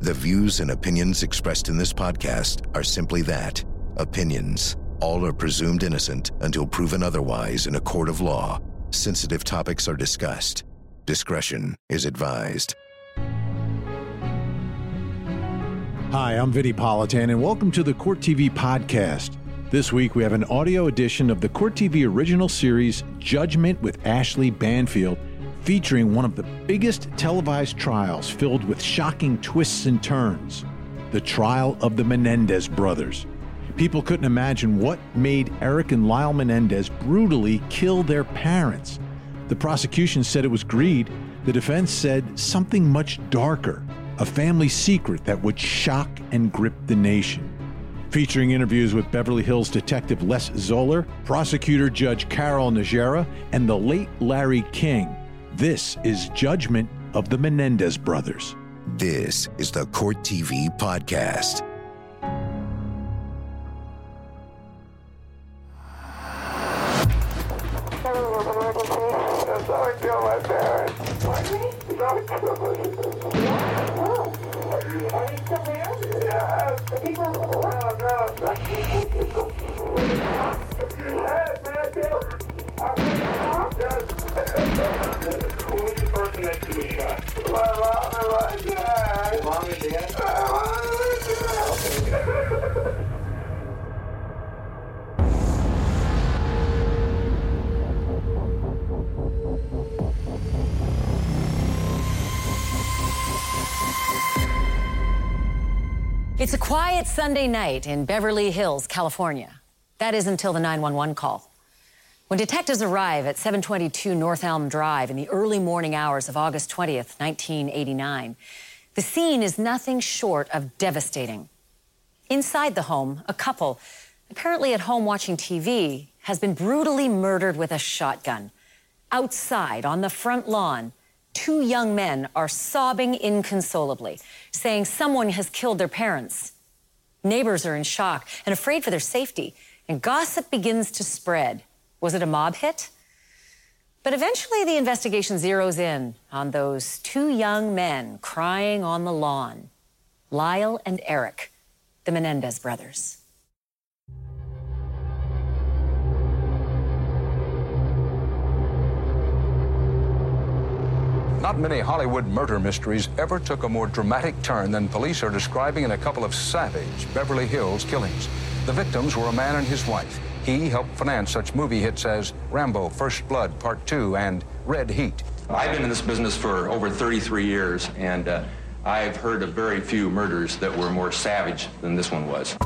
The views and opinions expressed in this podcast are simply that opinions. All are presumed innocent until proven otherwise in a court of law. Sensitive topics are discussed. Discretion is advised. Hi, I'm Vinnie Politan, and welcome to the Court TV podcast. This week, we have an audio edition of the Court TV original series, Judgment with Ashley Banfield, featuring one of the biggest televised trials filled with shocking twists and turns the trial of the Menendez brothers. People couldn't imagine what made Eric and Lyle Menendez brutally kill their parents. The prosecution said it was greed. The defense said something much darker a family secret that would shock and grip the nation. Featuring interviews with Beverly Hills Detective Les Zoller, prosecutor Judge Carol Najera, and the late Larry King. This is Judgment of the Menendez Brothers. This is the Court TV podcast. Someone killed my parents. Someone killed my Are you It's a quiet Sunday night in Beverly Hills, California. That is until the 911 call. When detectives arrive at 722 North Elm Drive in the early morning hours of August 20th, 1989, the scene is nothing short of devastating. Inside the home, a couple, apparently at home watching TV, has been brutally murdered with a shotgun. Outside, on the front lawn, two young men are sobbing inconsolably, saying someone has killed their parents. Neighbors are in shock and afraid for their safety, and gossip begins to spread. Was it a mob hit? But eventually, the investigation zeroes in on those two young men crying on the lawn Lyle and Eric, the Menendez brothers. Not many Hollywood murder mysteries ever took a more dramatic turn than police are describing in a couple of savage Beverly Hills killings. The victims were a man and his wife. He helped finance such movie hits as Rambo, First Blood, Part 2, and Red Heat. I've been in this business for over 33 years, and uh, I've heard of very few murders that were more savage than this one was.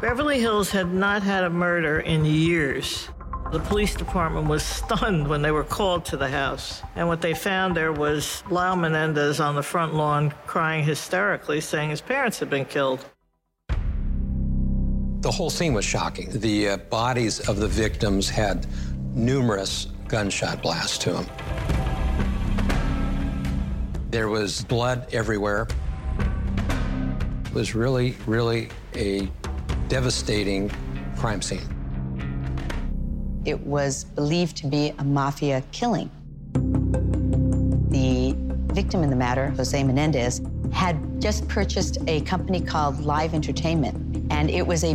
Beverly Hills had not had a murder in years. The police department was stunned when they were called to the house. And what they found there was Lyle Menendez on the front lawn crying hysterically, saying his parents had been killed. The whole scene was shocking. The uh, bodies of the victims had numerous gunshot blasts to them. There was blood everywhere. It was really, really a devastating crime scene. It was believed to be a mafia killing. The victim in the matter, Jose Menendez, had just purchased a company called Live Entertainment, and it was a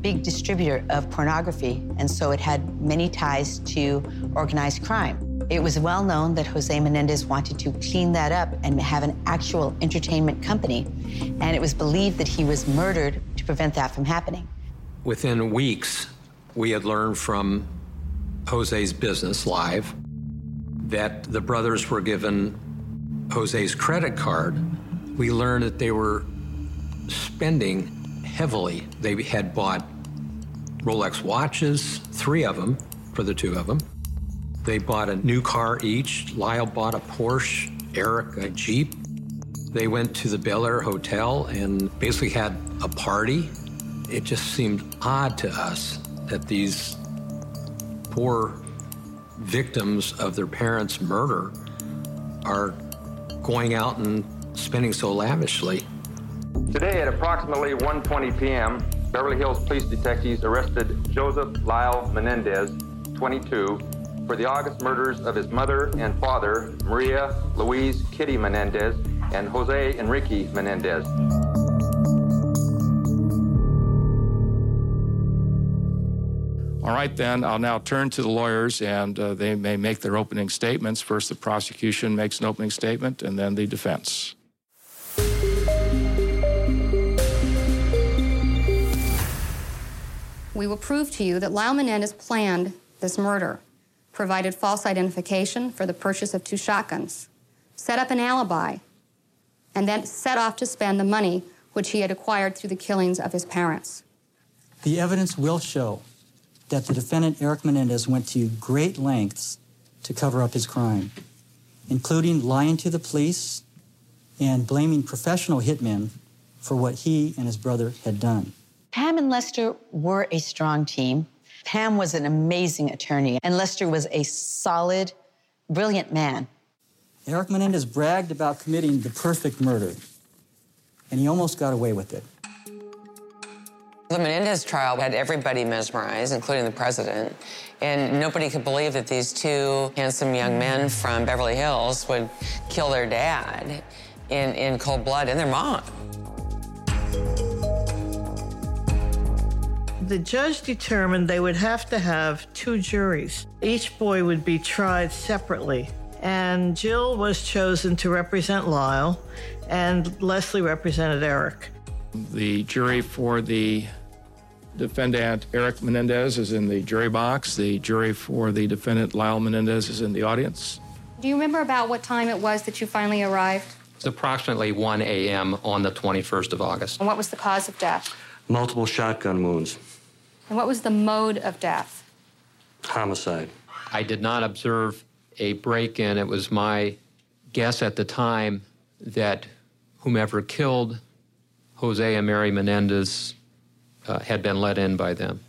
big distributor of pornography, and so it had many ties to organized crime. It was well known that Jose Menendez wanted to clean that up and have an actual entertainment company, and it was believed that he was murdered to prevent that from happening. Within weeks, we had learned from Jose's business, Live, that the brothers were given Jose's credit card. We learned that they were spending heavily. They had bought Rolex watches, three of them for the two of them. They bought a new car each. Lyle bought a Porsche, Eric a Jeep. They went to the Bel Air Hotel and basically had a party. It just seemed odd to us that these poor victims of their parents' murder are going out and spending so lavishly. Today at approximately 1:20 p.m., Beverly Hills police detectives arrested Joseph Lyle Menendez, 22, for the August murders of his mother and father, Maria Louise Kitty Menendez and Jose Enrique Menendez. All right, then, I'll now turn to the lawyers and uh, they may make their opening statements. First, the prosecution makes an opening statement and then the defense. We will prove to you that Lyle Menendez planned this murder, provided false identification for the purchase of two shotguns, set up an alibi, and then set off to spend the money which he had acquired through the killings of his parents. The evidence will show that the defendant, Eric Menendez, went to great lengths to cover up his crime, including lying to the police and blaming professional hitmen for what he and his brother had done. Pam and Lester were a strong team. Pam was an amazing attorney, and Lester was a solid, brilliant man. Eric Menendez bragged about committing the perfect murder, and he almost got away with it. The Menendez trial had everybody mesmerized, including the president, and nobody could believe that these two handsome young men from Beverly Hills would kill their dad in, in cold blood and their mom. The judge determined they would have to have two juries. Each boy would be tried separately. And Jill was chosen to represent Lyle, and Leslie represented Eric. The jury for the defendant Eric Menendez is in the jury box. The jury for the defendant Lyle Menendez is in the audience. Do you remember about what time it was that you finally arrived? It's approximately 1 a.m. on the 21st of August. And what was the cause of death? Multiple shotgun wounds. And what was the mode of death? Homicide. I did not observe a break in. It was my guess at the time that whomever killed Jose and Mary Menendez uh, had been let in by them.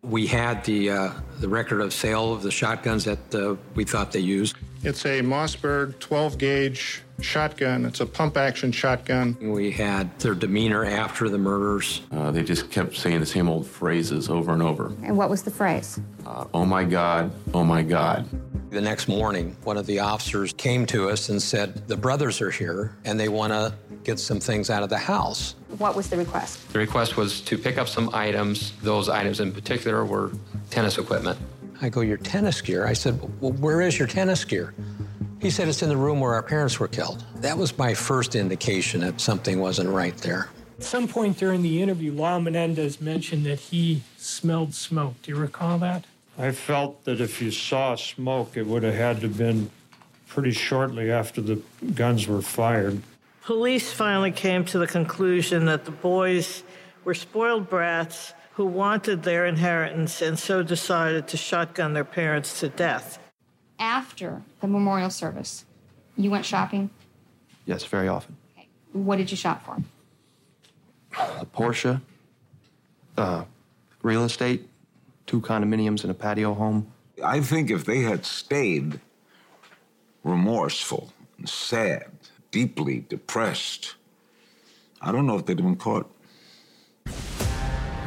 We had the, uh, the record of sale of the shotguns that uh, we thought they used. It's a Mossberg 12 gauge shotgun. It's a pump action shotgun. We had their demeanor after the murders. Uh, they just kept saying the same old phrases over and over. And what was the phrase? Uh, oh my God, oh my God. The next morning, one of the officers came to us and said, The brothers are here and they want to get some things out of the house. What was the request? The request was to pick up some items. Those items in particular were tennis equipment. I go, Your tennis gear? I said, Well, where is your tennis gear? He said, It's in the room where our parents were killed. That was my first indication that something wasn't right there. At some point during the interview, Lyle Menendez mentioned that he smelled smoke. Do you recall that? I felt that if you saw smoke, it would have had to have been pretty shortly after the guns were fired. Police finally came to the conclusion that the boys were spoiled brats who wanted their inheritance and so decided to shotgun their parents to death. After the memorial service, you went shopping? Yes, very often. What did you shop for? A Porsche, uh, real estate, two condominiums and a patio home. I think if they had stayed remorseful and sad, deeply depressed, I don't know if they'd have been caught.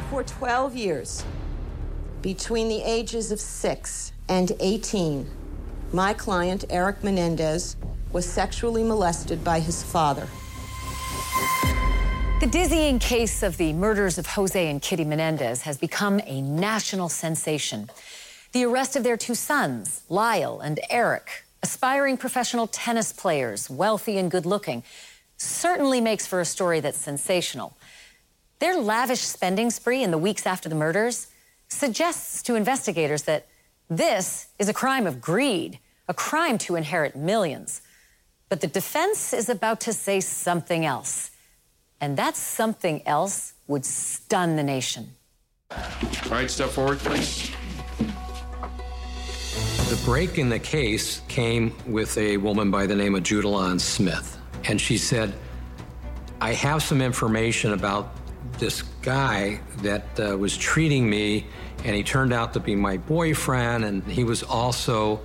For 12 years, between the ages of 6 and 18, my client, Eric Menendez, was sexually molested by his father. The dizzying case of the murders of Jose and Kitty Menendez has become a national sensation. The arrest of their two sons, Lyle and Eric, aspiring professional tennis players, wealthy and good looking, certainly makes for a story that's sensational. Their lavish spending spree in the weeks after the murders suggests to investigators that this is a crime of greed, a crime to inherit millions. But the defense is about to say something else. And that something else would stun the nation. All right, step forward, please. The break in the case came with a woman by the name of Judalon Smyth. And she said, I have some information about this guy that uh, was treating me, and he turned out to be my boyfriend, and he was also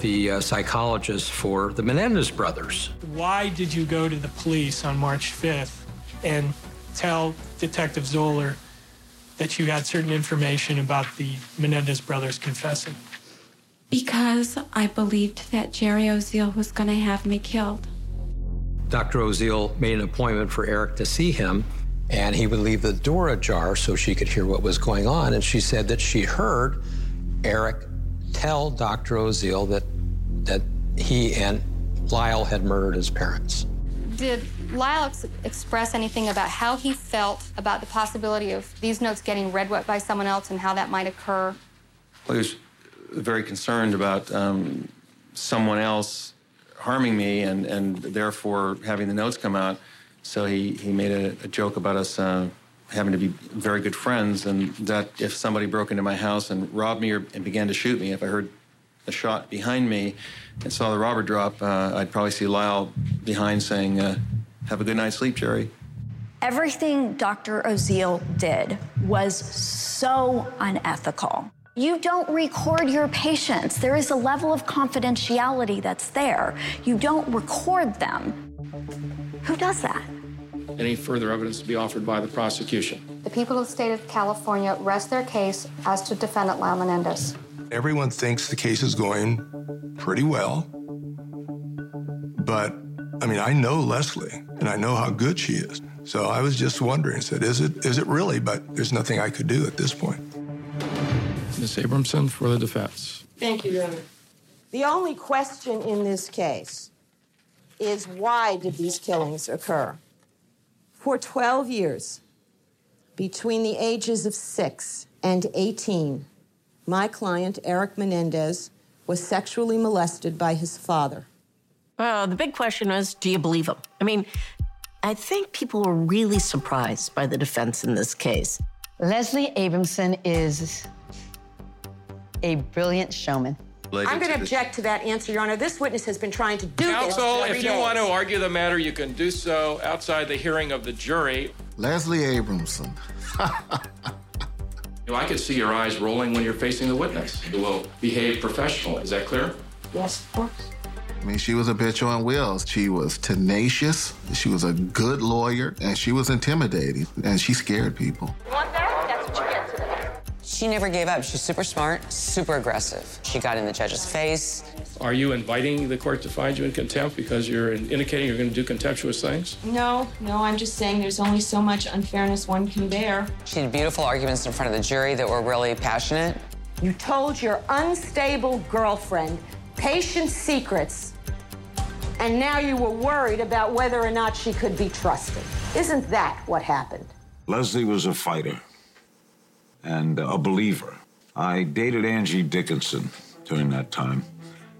the uh, psychologist for the Menendez brothers. Why did you go to the police on March 5th and tell Detective Zoller that you had certain information about the Menendez brothers confessing? Because I believed that Jerry Oziel was going to have me killed. Dr. Oziel made an appointment for Eric to see him, and he would leave the door ajar so she could hear what was going on. And she said that she heard Eric tell Dr. Oziel that that he and Lyle had murdered his parents. Did Lyle ex- express anything about how he felt about the possibility of these notes getting read by someone else and how that might occur? Well, he was very concerned about um, someone else harming me and, and therefore having the notes come out. So he, he made a, a joke about us uh, having to be very good friends and that if somebody broke into my house and robbed me or, and began to shoot me, if I heard a shot behind me and saw the robber drop, uh, I'd probably see Lyle behind saying, uh, have a good night's sleep, Jerry. Everything Dr. Oziel did was so unethical. You don't record your patients. There is a level of confidentiality that's there. You don't record them. Who does that? Any further evidence to be offered by the prosecution? The people of the state of California rest their case as to defendant Lyle Menendez. Everyone thinks the case is going pretty well. But I mean, I know Leslie and I know how good she is. So I was just wondering, said, is it is it really? But there's nothing I could do at this point. Ms. Abramson for the defense. Thank you, Your Honor. The only question in this case is why did these killings occur? For 12 years, between the ages of 6 and 18, my client, Eric Menendez, was sexually molested by his father. Well, the big question is do you believe him? I mean, I think people were really surprised by the defense in this case. Leslie Abramson is a brilliant showman. I'm going to object to that answer, Your Honor. This witness has been trying to do Counsel, this. if you want to argue the matter, you can do so outside the hearing of the jury. Leslie Abramson. You know, I could see your eyes rolling when you're facing the witness. You will behave professionally. Is that clear? Yes, of course. I mean, she was a bitch on wheels. She was tenacious. She was a good lawyer, and she was intimidating, and she scared people. Want that? What you get today. She never gave up. She's super smart, super aggressive. She got in the judge's face. Are you inviting the court to find you in contempt because you're indicating you're going to do contemptuous things? No, no, I'm just saying there's only so much unfairness one can bear. She had beautiful arguments in front of the jury that were really passionate. You told your unstable girlfriend patient secrets, and now you were worried about whether or not she could be trusted. Isn't that what happened? Leslie was a fighter and a believer. I dated Angie Dickinson during that time,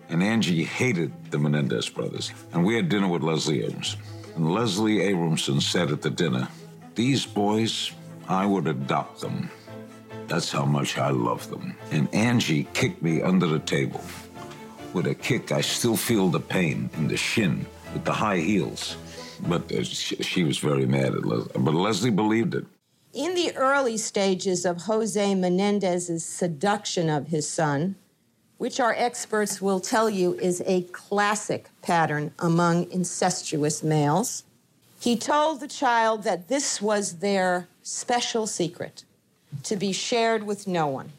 and Angie hated the Menendez brothers. And we had dinner with Leslie Abramson. And Leslie Abramson said at the dinner, These boys, I would adopt them. That's how much I love them. And Angie kicked me under the table. With a kick, I still feel the pain in the shin with the high heels. But uh, she was very mad at Leslie. But Leslie believed it. In the early stages of Jose Menendez's seduction of his son, which our experts will tell you is a classic pattern among incestuous males, he told the child that this was their special secret to be shared with no one.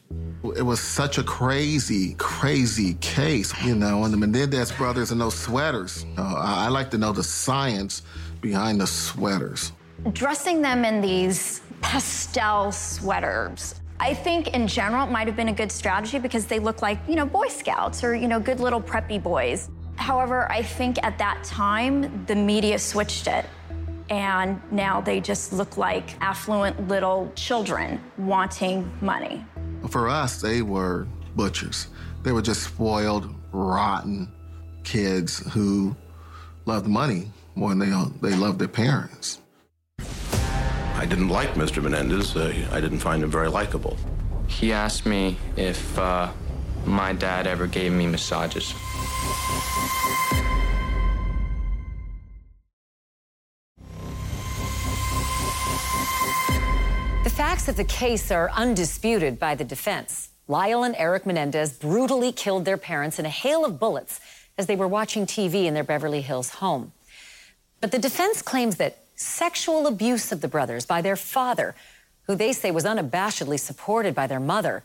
It was such a crazy, crazy case, you know, and the Menendez brothers and those sweaters. Uh, I, I like to know the science behind the sweaters. Dressing them in these pastel sweaters. I think in general it might have been a good strategy because they look like, you know, Boy Scouts or, you know, good little preppy boys. However, I think at that time the media switched it. And now they just look like affluent little children wanting money. For us, they were butchers. They were just spoiled, rotten kids who loved money more than they, they loved their parents. I didn't like Mr. Menendez. Uh, I didn't find him very likable. He asked me if uh, my dad ever gave me massages. The facts of the case are undisputed by the defense. Lyle and Eric Menendez brutally killed their parents in a hail of bullets as they were watching TV in their Beverly Hills home. But the defense claims that sexual abuse of the brothers by their father, who they say was unabashedly supported by their mother,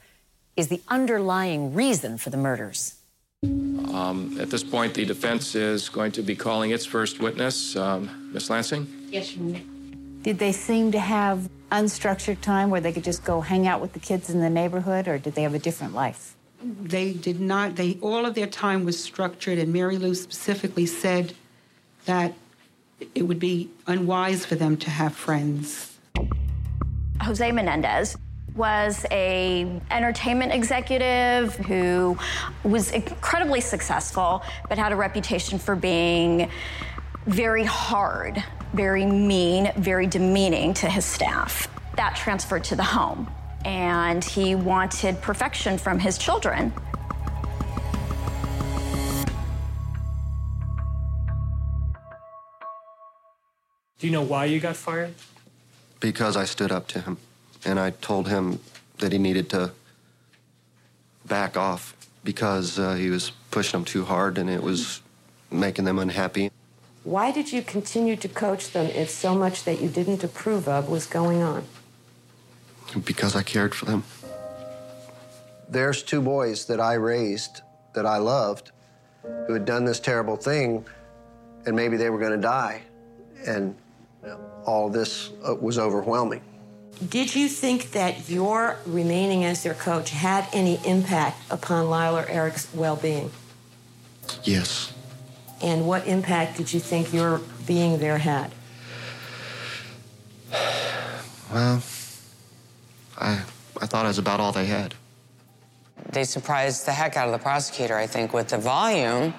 is the underlying reason for the murders. Um, at this point, the defense is going to be calling its first witness, um, Ms. Lansing. Yes, Your Honor. Did they seem to have unstructured time where they could just go hang out with the kids in the neighborhood, or did they have a different life? They did not, they, all of their time was structured, and Mary Lou specifically said that it would be unwise for them to have friends. Jose Menendez was a entertainment executive who was incredibly successful but had a reputation for being very hard, very mean, very demeaning to his staff. That transferred to the home and he wanted perfection from his children. Do you know why you got fired? Because I stood up to him and I told him that he needed to back off because uh, he was pushing them too hard and it was making them unhappy. Why did you continue to coach them if so much that you didn't approve of was going on? Because I cared for them. There's two boys that I raised, that I loved, who had done this terrible thing, and maybe they were going to die. And you know, all this uh, was overwhelming. Did you think that your remaining as their coach had any impact upon Lyle or Eric's well being? Yes. And what impact did you think your being there had? Well, I, I thought it was about all they had. They surprised the heck out of the prosecutor, I think, with the volume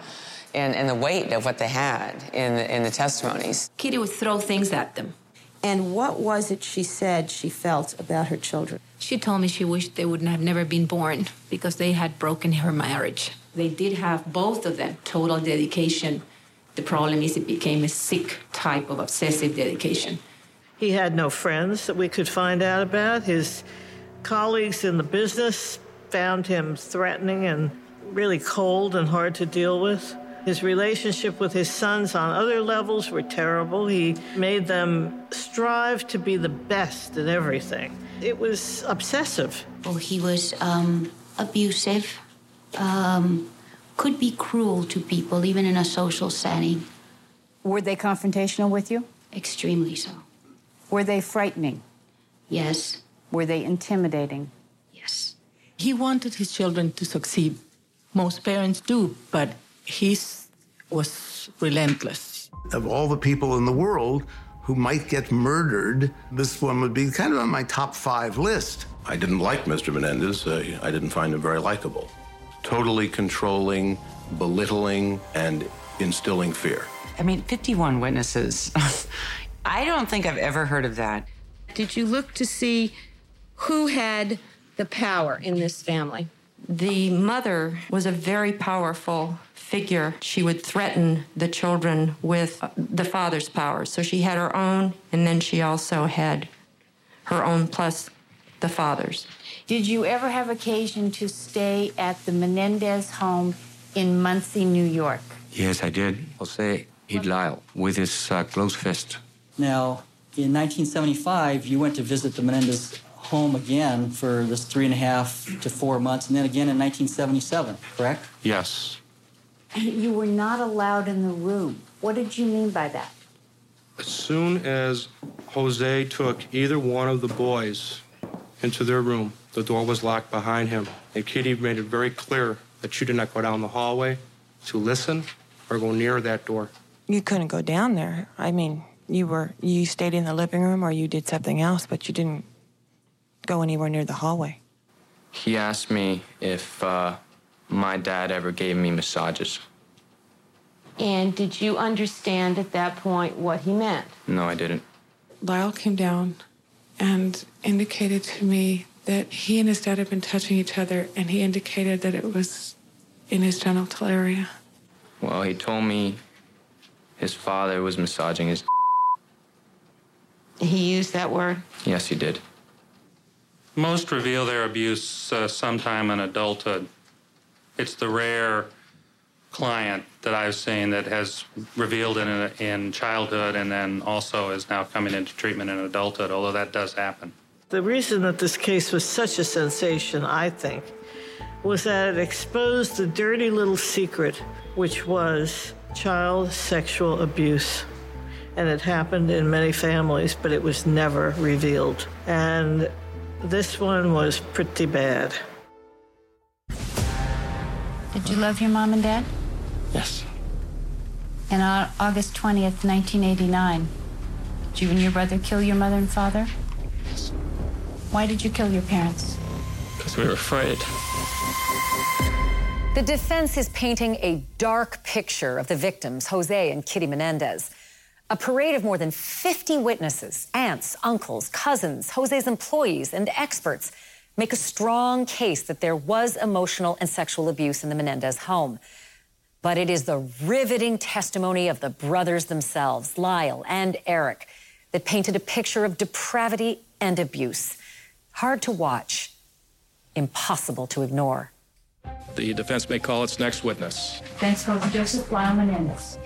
and, and the weight of what they had in the, in the testimonies. Kitty would throw things at them. And what was it she said she felt about her children? She told me she wished they would have never been born because they had broken her marriage. They did have both of them total dedication. The problem is it became a sick type of obsessive dedication. He had no friends that we could find out about. His colleagues in the business found him threatening and really cold and hard to deal with. His relationship with his sons on other levels were terrible. He made them strive to be the best in everything. It was obsessive. Oh, he was um, abusive, um, could be cruel to people, even in a social setting. Were they confrontational with you? Extremely so. Were they frightening? Yes. Were they intimidating? Yes. He wanted his children to succeed. Most parents do, but he was relentless. Of all the people in the world who might get murdered, this one would be kind of on my top five list. I didn't like Mr. Menendez. Uh, I didn't find him very likable. Totally controlling, belittling, and instilling fear. I mean, 51 witnesses. I don't think I've ever heard of that. Did you look to see who had the power in this family? The mother was a very powerful figure. She would threaten the children with the father's power. So she had her own, and then she also had her own plus the father's. Did you ever have occasion to stay at the Menendez home in Muncie, New York? Yes, I did. Jose hit Lyle with his uh, closed fist. Now, in 1975, you went to visit the Menendez home again for this three and a half to four months, and then again in 1977, correct? Yes. You were not allowed in the room. What did you mean by that? As soon as Jose took either one of the boys into their room, the door was locked behind him. And Kitty made it very clear that you did not go down the hallway to listen or go near that door. You couldn't go down there. I mean, you were you stayed in the living room or you did something else, but you didn't go anywhere near the hallway. He asked me if uh, my dad ever gave me massages. And did you understand at that point what he meant? No, I didn't. Lyle came down and indicated to me that he and his dad had been touching each other, and he indicated that it was in his genital area. Well, he told me his father was massaging his. He used that word? Yes, he did. Most reveal their abuse uh, sometime in adulthood. It's the rare client that I've seen that has revealed in, in childhood and then also is now coming into treatment in adulthood, although that does happen. The reason that this case was such a sensation, I think, was that it exposed the dirty little secret, which was child sexual abuse. And it happened in many families, but it was never revealed. And this one was pretty bad. Did you love your mom and dad? Yes. And on August 20th, 1989, did you and your brother kill your mother and father? Yes. Why did you kill your parents? Because we were afraid. The defense is painting a dark picture of the victims, Jose and Kitty Menendez. A parade of more than 50 witnesses, aunts, uncles, cousins, Jose's employees, and experts make a strong case that there was emotional and sexual abuse in the Menendez home. But it is the riveting testimony of the brothers themselves, Lyle and Eric, that painted a picture of depravity and abuse. Hard to watch, impossible to ignore. The defense may call its next witness. Defense calls Joseph Lyle Menendez.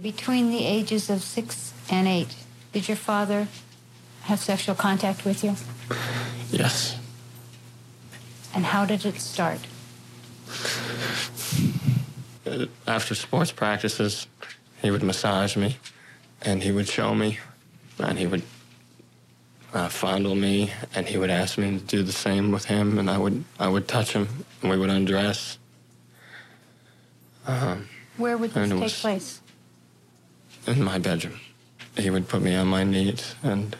Between the ages of six and eight, did your father have sexual contact with you? Yes. And how did it start? After sports practices, he would massage me, and he would show me, and he would uh, fondle me, and he would ask me to do the same with him, and I would I would touch him, and we would undress. Um, Where would this take was- place? In my bedroom. He would put me on my knees and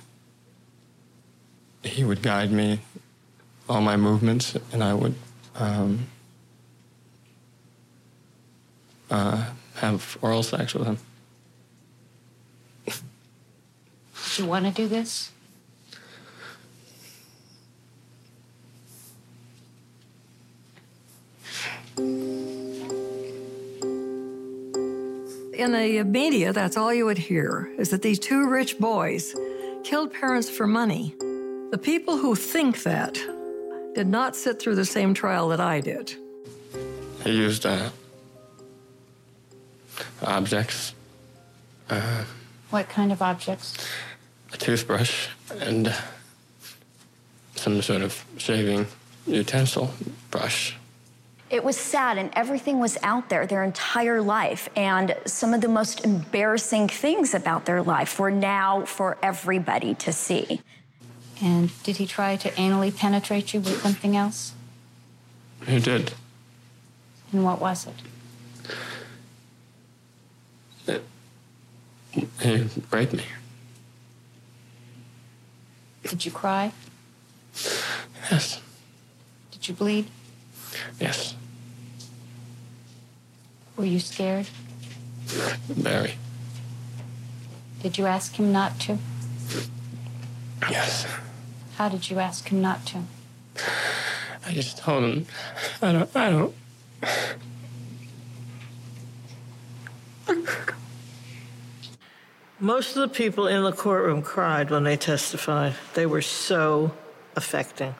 he would guide me all my movements and I would um, uh, have oral sex with him. Did you want to do this? In the media, that's all you would hear is that these two rich boys killed parents for money. The people who think that did not sit through the same trial that I did. He used uh, objects, uh, What kind of objects? a toothbrush, and some sort of shaving utensil brush. It was sad, and everything was out there their entire life. And some of the most embarrassing things about their life were now for everybody to see. And did he try to anally penetrate you with something else? He did. And what was it? He raped me. Did you cry? Yes. Did you bleed? Yes. Were you scared? Very. Did you ask him not to? Yes. How did you ask him not to? I just told him, I don't, I don't. Most of the people in the courtroom cried when they testified. They were so affecting.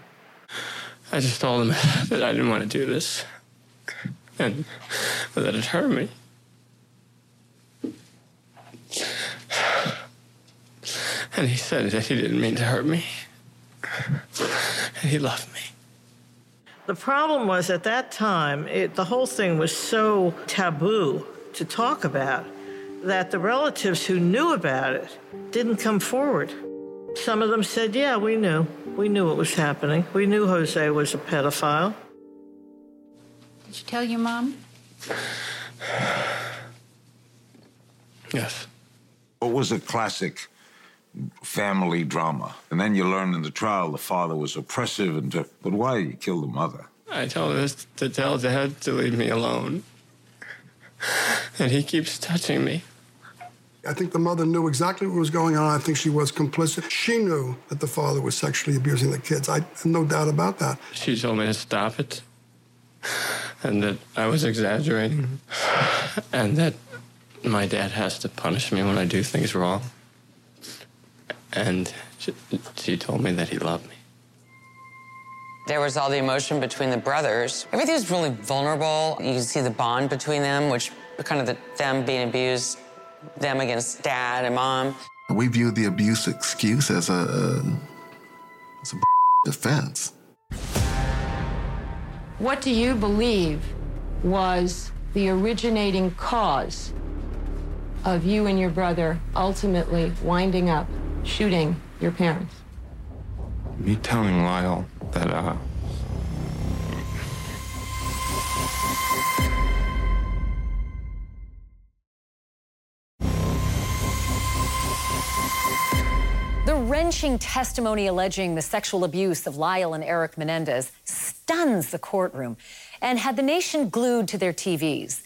I just told him that I didn't want to do this, and that it hurt me. And he said that he didn't mean to hurt me, and he loved me. The problem was at that time, it, the whole thing was so taboo to talk about that the relatives who knew about it didn't come forward. Some of them said, Yeah, we knew. We knew what was happening. We knew Jose was a pedophile. Did you tell your mom? Yes. It was a classic family drama. And then you learn in the trial the father was oppressive and tough. But why did he kill the mother? I told him to tell Dad to leave me alone, and he keeps touching me. I think the mother knew exactly what was going on. I think she was complicit. She knew that the father was sexually abusing the kids. I have no doubt about that. She told me to stop it, and that I was exaggerating, and that my dad has to punish me when I do things wrong. And she, she told me that he loved me. There was all the emotion between the brothers. Everything was really vulnerable. You could see the bond between them, which kind of the, them being abused, them against dad and mom. We view the abuse excuse as a It's a defense. What do you believe was the originating cause of you and your brother ultimately winding up shooting your parents? Me telling Lyle wrenching testimony alleging the sexual abuse of Lyle and Eric Menendez stuns the courtroom and had the nation glued to their TVs.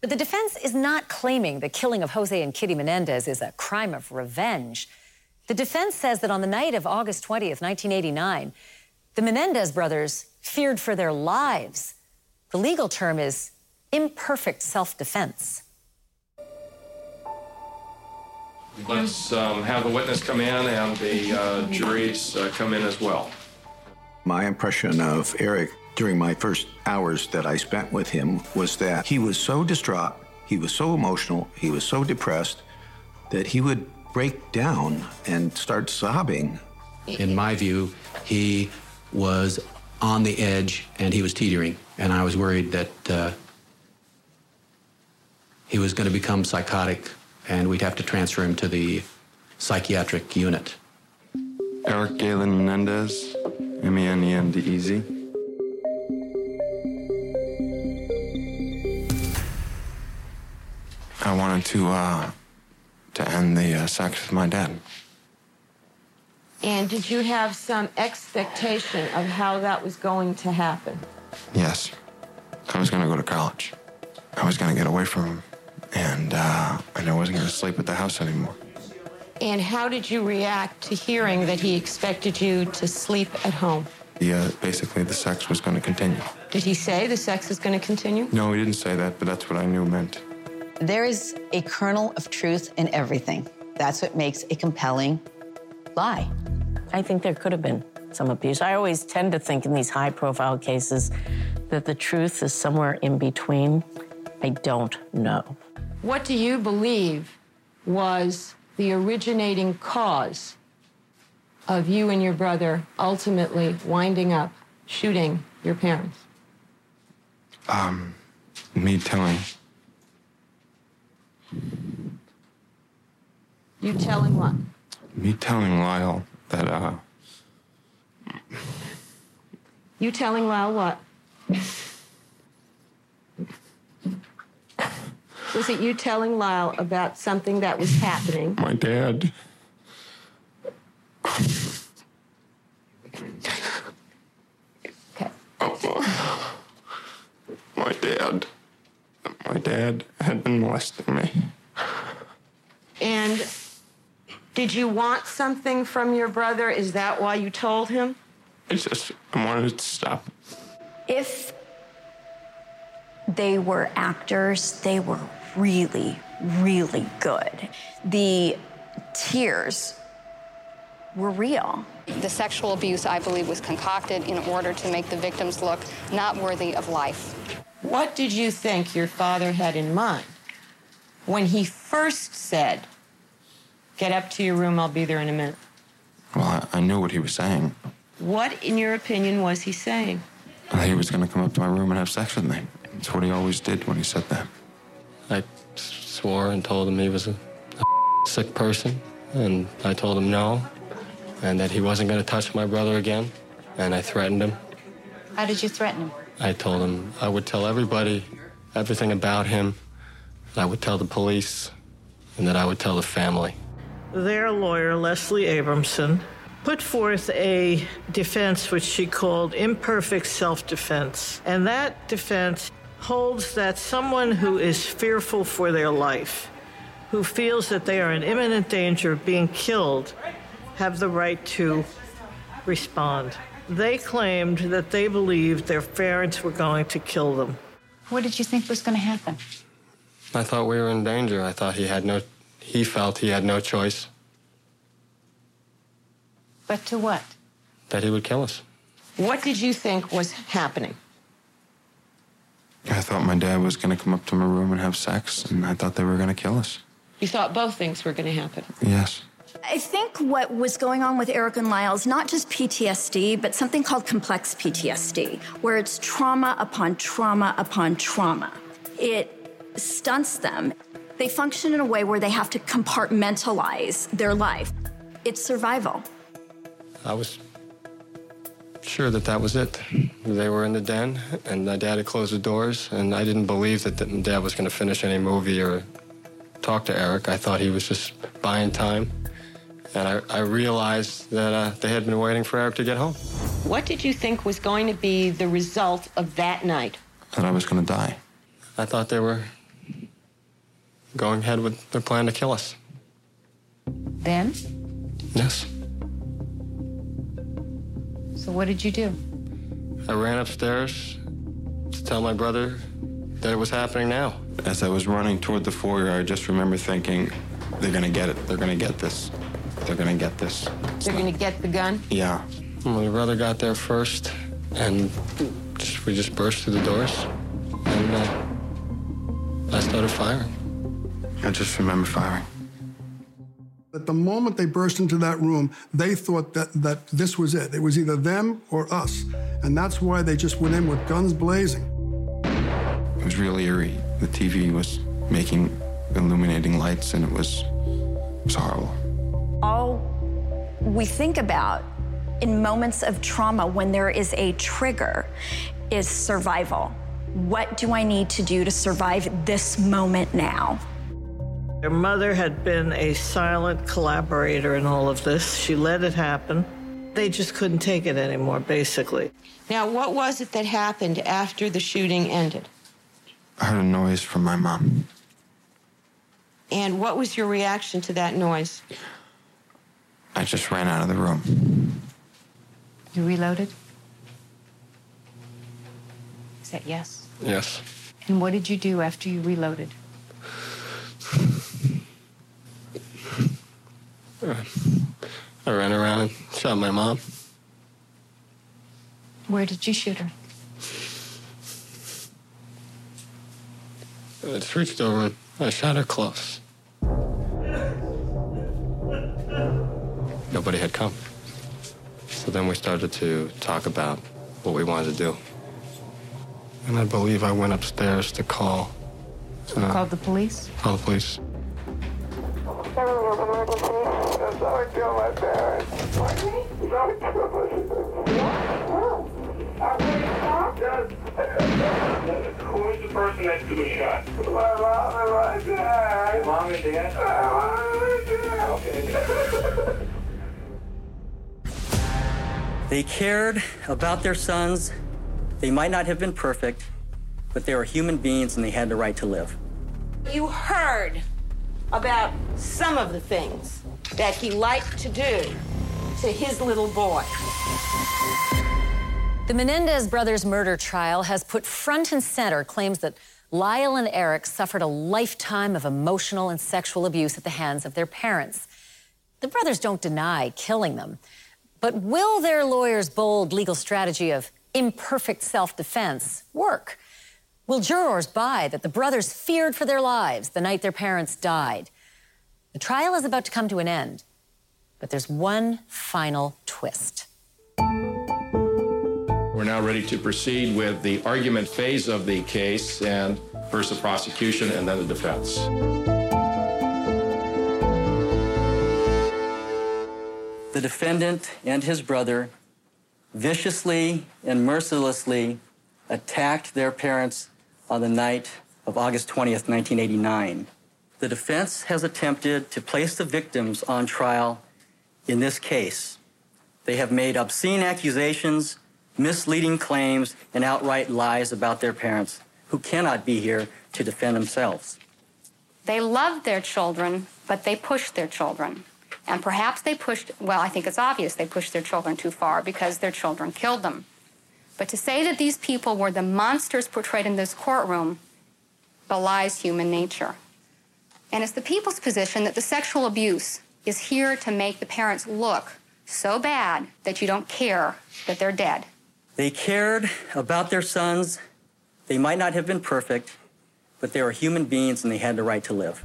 But the defense is not claiming the killing of Jose and Kitty Menendez is a crime of revenge. The defense says that on the night of August 20th, 1989, the Menendez brothers feared for their lives. The legal term is imperfect self defense. Let's um, have the witness come in and the uh, juries uh, come in as well. My impression of Eric during my first hours that I spent with him was that he was so distraught, he was so emotional, he was so depressed that he would break down and start sobbing. In my view, he was on the edge and he was teetering. And I was worried that uh, he was going to become psychotic and we'd have to transfer him to the psychiatric unit. Eric Galen Menendez, M E N E N D E Z. I wanted to, uh, to end the uh, sex with my dad. And did you have some expectation of how that was going to happen? Yes. I was going to go to college. I was going to get away from him. And, uh, and I wasn't going to sleep at the house anymore. And how did you react to hearing that he expected you to sleep at home? Yeah, basically the sex was going to continue. Did he say the sex is going to continue? No, he didn't say that, but that's what I knew meant. There is a kernel of truth in everything. That's what makes a compelling lie. I think there could have been some abuse. I always tend to think in these high profile cases that the truth is somewhere in between. I don't know. What do you believe was the originating cause of you and your brother ultimately winding up shooting your parents? Um, me telling. You telling what? Me telling Lyle that, uh, You telling Lyle what? Was it you telling Lyle about something that was happening? my dad. Okay. Oh, my dad. My dad had been molesting me. And did you want something from your brother? Is that why you told him? I just I wanted it to stop. If they were actors, they were really, really good. The tears were real. The sexual abuse, I believe, was concocted in order to make the victims look not worthy of life. What did you think your father had in mind when he first said, Get up to your room, I'll be there in a minute? Well, I, I knew what he was saying. What, in your opinion, was he saying? That he was going to come up to my room and have sex with me. That's what he always did when he said that. I swore and told him he was a, a sick person, and I told him no, and that he wasn't going to touch my brother again, and I threatened him. How did you threaten him? I told him I would tell everybody everything about him, that I would tell the police, and that I would tell the family. Their lawyer, Leslie Abramson, put forth a defense which she called imperfect self defense. And that defense holds that someone who is fearful for their life, who feels that they are in imminent danger of being killed, have the right to respond. They claimed that they believed their parents were going to kill them. What did you think was going to happen? I thought we were in danger. I thought he had no, he felt he had no choice, But to what? that he would kill us. What did you think was happening? I thought my dad was going to come up to my room and have sex, and I thought they were going to kill us. You thought both things were going to happen. Yes. I think what was going on with Eric and Lyle is not just PTSD, but something called complex PTSD, where it's trauma upon trauma upon trauma. It stunts them. They function in a way where they have to compartmentalize their life. It's survival. I was sure that that was it. They were in the den, and my dad had closed the doors, and I didn't believe that, that dad was going to finish any movie or talk to Eric. I thought he was just buying time. And I, I realized that uh, they had been waiting for Eric to get home. What did you think was going to be the result of that night? That I was going to die. I thought they were going ahead with their plan to kill us. Then? Yes. So what did you do? I ran upstairs to tell my brother that it was happening now. As I was running toward the foyer, I just remember thinking, they're gonna get it. They're gonna get this. They're gonna get this. They're going to get the gun? Yeah. My brother got there first, and just, we just burst through the doors, and uh, I started firing. I just remember firing. At the moment they burst into that room, they thought that, that this was it. It was either them or us. And that's why they just went in with guns blazing. It was really eerie. The TV was making illuminating lights, and it was, it was horrible. All we think about in moments of trauma when there is a trigger is survival. What do I need to do to survive this moment now? Their mother had been a silent collaborator in all of this. She let it happen. They just couldn't take it anymore, basically. Now, what was it that happened after the shooting ended? I heard a noise from my mom. And what was your reaction to that noise? I just ran out of the room. You reloaded? Is that yes? Yes. And what did you do after you reloaded? I ran around and shot my mom. Where did you shoot her? I reached over and I shot her close. Nobody had come. So then we started to talk about what we wanted to do. And I believe I went upstairs to call. So you called uh, the police? Call the police. The person was shot? My mom and my dad. Mom and dad? They cared about their sons. They might not have been perfect, but they were human beings and they had the right to live. You heard about some of the things that he liked to do to his little boy. The Menendez brothers' murder trial has put front and center claims that Lyle and Eric suffered a lifetime of emotional and sexual abuse at the hands of their parents. The brothers don't deny killing them, but will their lawyers' bold legal strategy of imperfect self defense work? Will jurors buy that the brothers feared for their lives the night their parents died? The trial is about to come to an end, but there's one final twist. We're now ready to proceed with the argument phase of the case and first the prosecution and then the defense. The defendant and his brother viciously and mercilessly attacked their parents on the night of August 20th, 1989. The defense has attempted to place the victims on trial in this case. They have made obscene accusations, misleading claims, and outright lies about their parents, who cannot be here to defend themselves. They loved their children, but they pushed their children. And perhaps they pushed, well, I think it's obvious they pushed their children too far because their children killed them. But to say that these people were the monsters portrayed in this courtroom belies human nature. And it's the people's position that the sexual abuse is here to make the parents look so bad that you don't care that they're dead. They cared about their sons. They might not have been perfect, but they were human beings and they had the right to live.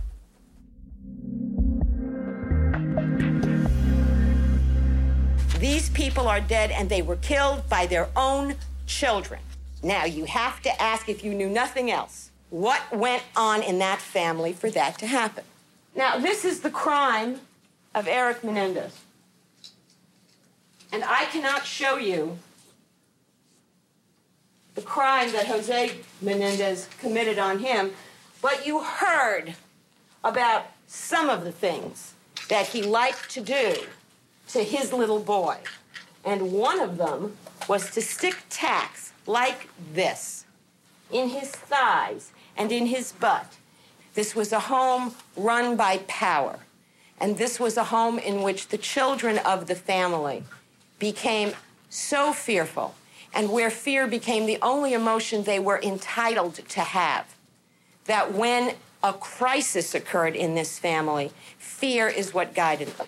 These people are dead and they were killed by their own children. Now, you have to ask if you knew nothing else, what went on in that family for that to happen? Now, this is the crime of Eric Menendez. And I cannot show you the crime that Jose Menendez committed on him, but you heard about some of the things that he liked to do to his little boy. And one of them was to stick tacks like this in his thighs and in his butt. This was a home run by power. And this was a home in which the children of the family became so fearful and where fear became the only emotion they were entitled to have. That when a crisis occurred in this family, fear is what guided them.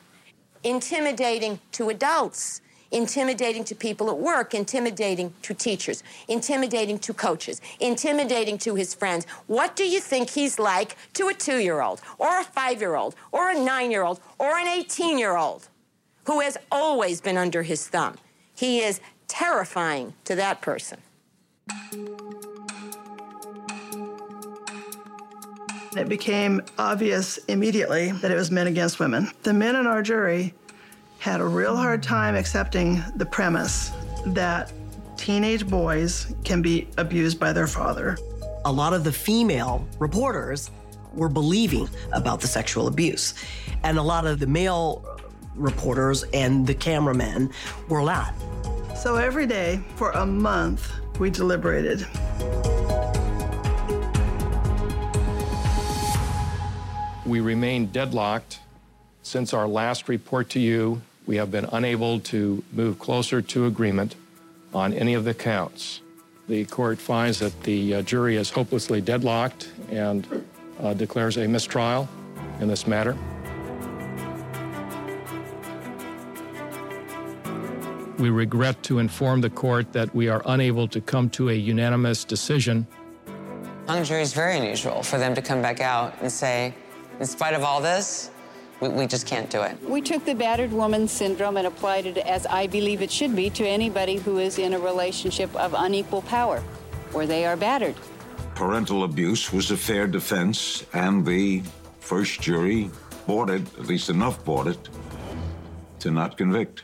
Intimidating to adults, intimidating to people at work, intimidating to teachers, intimidating to coaches, intimidating to his friends. What do you think he's like to a two year old, or a five year old, or a nine year old, or an 18 year old who has always been under his thumb? He is terrifying to that person. It became obvious immediately that it was men against women. The men in our jury had a real hard time accepting the premise that teenage boys can be abused by their father. A lot of the female reporters were believing about the sexual abuse, and a lot of the male reporters and the cameramen were not. So every day for a month, we deliberated. We remain deadlocked. Since our last report to you, we have been unable to move closer to agreement on any of the counts. The court finds that the uh, jury is hopelessly deadlocked and uh, declares a mistrial in this matter. We regret to inform the court that we are unable to come to a unanimous decision. Hung jury is very unusual for them to come back out and say, in spite of all this, we, we just can't do it. We took the battered woman syndrome and applied it as I believe it should be to anybody who is in a relationship of unequal power, where they are battered. Parental abuse was a fair defense, and the first jury bought it, at least enough bought it, to not convict.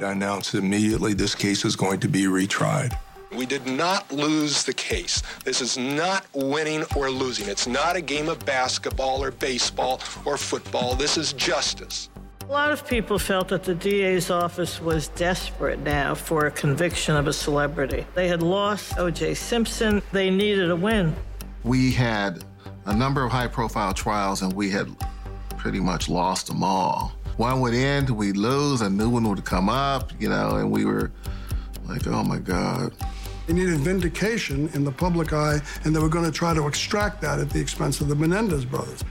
I announced immediately this case is going to be retried. We did not lose the case. This is not winning or losing. It's not a game of basketball or baseball or football. This is justice. A lot of people felt that the DA's office was desperate now for a conviction of a celebrity. They had lost O.J. Simpson, they needed a win. We had a number of high profile trials and we had pretty much lost them all. One would end, we'd lose, a new one would come up, you know, and we were like, oh my God. They needed vindication in the public eye, and they were going to try to extract that at the expense of the Menendez brothers.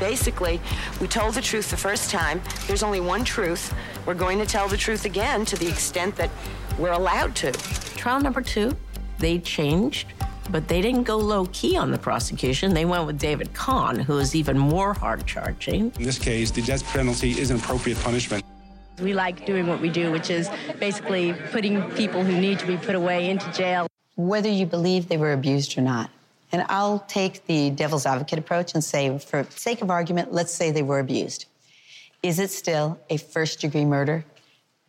Basically, we told the truth the first time. There's only one truth. We're going to tell the truth again to the extent that we're allowed to. Trial number two, they changed, but they didn't go low key on the prosecution. They went with David Conn, who is even more hard charging. In this case, the death penalty is an appropriate punishment. We like doing what we do, which is basically putting people who need to be put away into jail. Whether you believe they were abused or not. And I'll take the devil's advocate approach and say, for sake of argument, let's say they were abused. Is it still a first degree murder?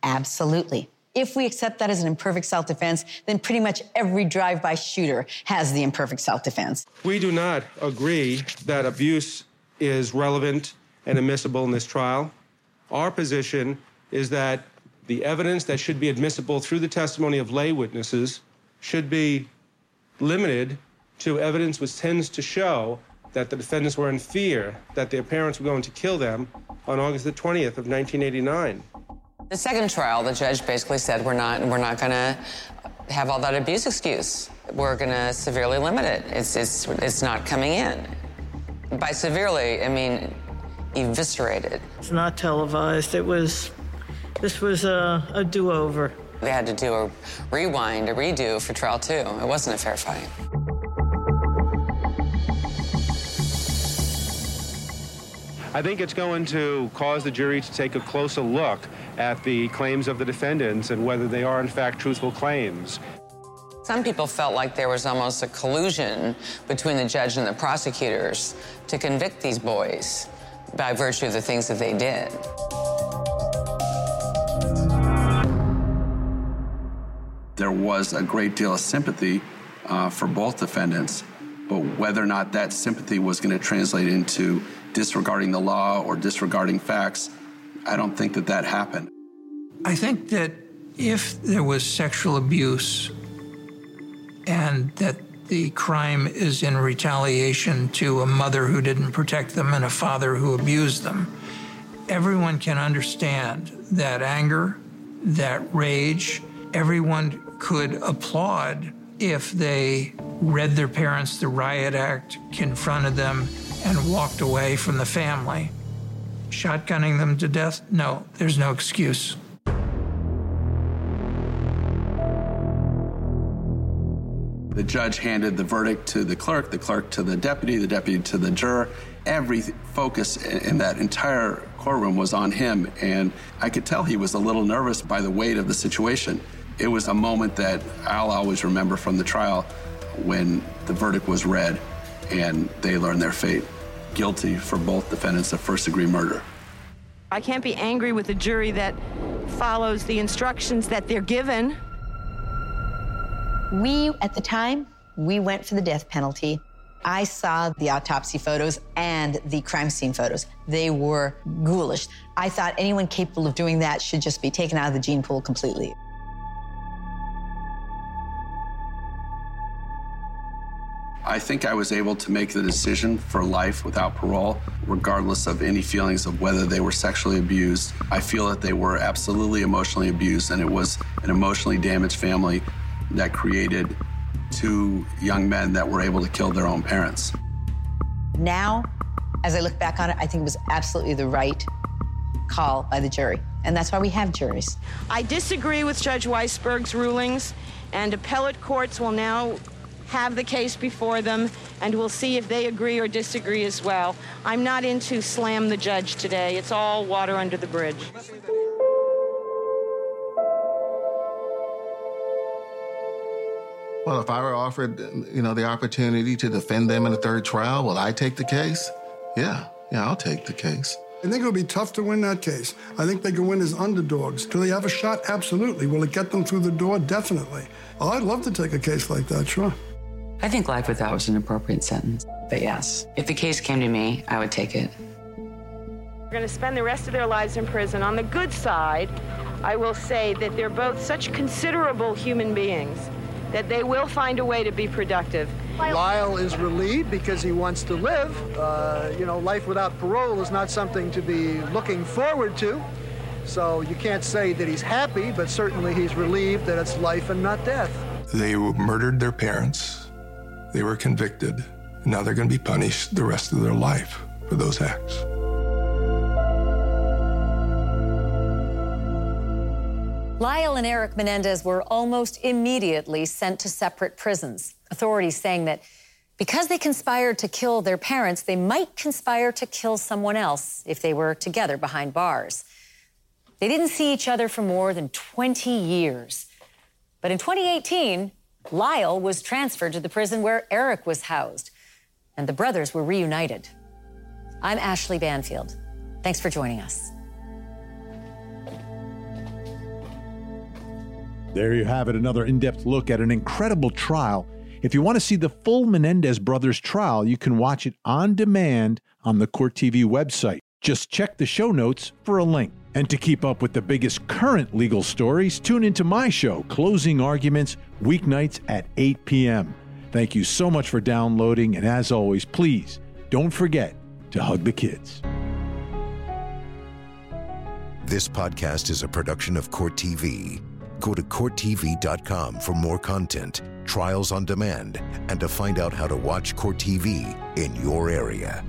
Absolutely. If we accept that as an imperfect self defense, then pretty much every drive by shooter has the imperfect self defense. We do not agree that abuse is relevant and admissible in this trial. Our position is that the evidence that should be admissible through the testimony of lay witnesses should be limited to evidence which tends to show that the defendants were in fear that their parents were going to kill them on August the 20th of 1989. The second trial, the judge basically said we're not we're not going to have all that abuse excuse. We're going to severely limit it. It's it's it's not coming in. By severely, I mean eviscerated. It's not televised. It was this was a, a do-over. They had to do a rewind, a redo for trial two. It wasn't a fair fight. I think it's going to cause the jury to take a closer look at the claims of the defendants and whether they are, in fact, truthful claims. Some people felt like there was almost a collusion between the judge and the prosecutors to convict these boys by virtue of the things that they did. There was a great deal of sympathy uh, for both defendants, but whether or not that sympathy was going to translate into disregarding the law or disregarding facts, I don't think that that happened. I think that if there was sexual abuse and that the crime is in retaliation to a mother who didn't protect them and a father who abused them, everyone can understand that anger, that rage, everyone could applaud if they read their parents the riot act, confronted them, and walked away from the family. Shotgunning them to death? No, there's no excuse. The judge handed the verdict to the clerk, the clerk to the deputy, the deputy to the juror. Every focus in that entire courtroom was on him, and I could tell he was a little nervous by the weight of the situation. It was a moment that I'll always remember from the trial when the verdict was read and they learned their fate guilty for both defendants of first degree murder. I can't be angry with a jury that follows the instructions that they're given. We, at the time, we went for the death penalty. I saw the autopsy photos and the crime scene photos. They were ghoulish. I thought anyone capable of doing that should just be taken out of the gene pool completely. I think I was able to make the decision for life without parole, regardless of any feelings of whether they were sexually abused. I feel that they were absolutely emotionally abused, and it was an emotionally damaged family that created two young men that were able to kill their own parents. Now, as I look back on it, I think it was absolutely the right call by the jury. And that's why we have juries. I disagree with Judge Weisberg's rulings, and appellate courts will now have the case before them, and we'll see if they agree or disagree as well. I'm not into slam the judge today. It's all water under the bridge. Well, if I were offered, you know, the opportunity to defend them in a third trial, will I take the case? Yeah, yeah, I'll take the case. I think it'll be tough to win that case. I think they can win as underdogs. Do they have a shot? Absolutely. Will it get them through the door? Definitely. Oh, I'd love to take a case like that, sure. I think life without was an appropriate sentence. But yes, if the case came to me, I would take it. They're going to spend the rest of their lives in prison. On the good side, I will say that they're both such considerable human beings that they will find a way to be productive. Lyle is relieved because he wants to live. Uh, you know, life without parole is not something to be looking forward to. So you can't say that he's happy, but certainly he's relieved that it's life and not death. They murdered their parents. They were convicted. And now they're going to be punished the rest of their life for those acts. Lyle and Eric Menendez were almost immediately sent to separate prisons. Authorities saying that because they conspired to kill their parents, they might conspire to kill someone else if they were together behind bars. They didn't see each other for more than 20 years. But in 2018, Lyle was transferred to the prison where Eric was housed, and the brothers were reunited. I'm Ashley Banfield. Thanks for joining us. There you have it, another in depth look at an incredible trial. If you want to see the full Menendez brothers trial, you can watch it on demand on the Court TV website. Just check the show notes for a link. And to keep up with the biggest current legal stories, tune into my show, Closing Arguments, weeknights at 8 p.m. Thank you so much for downloading, and as always, please don't forget to hug the kids. This podcast is a production of Court TV. Go to CourtTV.com for more content, trials on demand, and to find out how to watch Court TV in your area.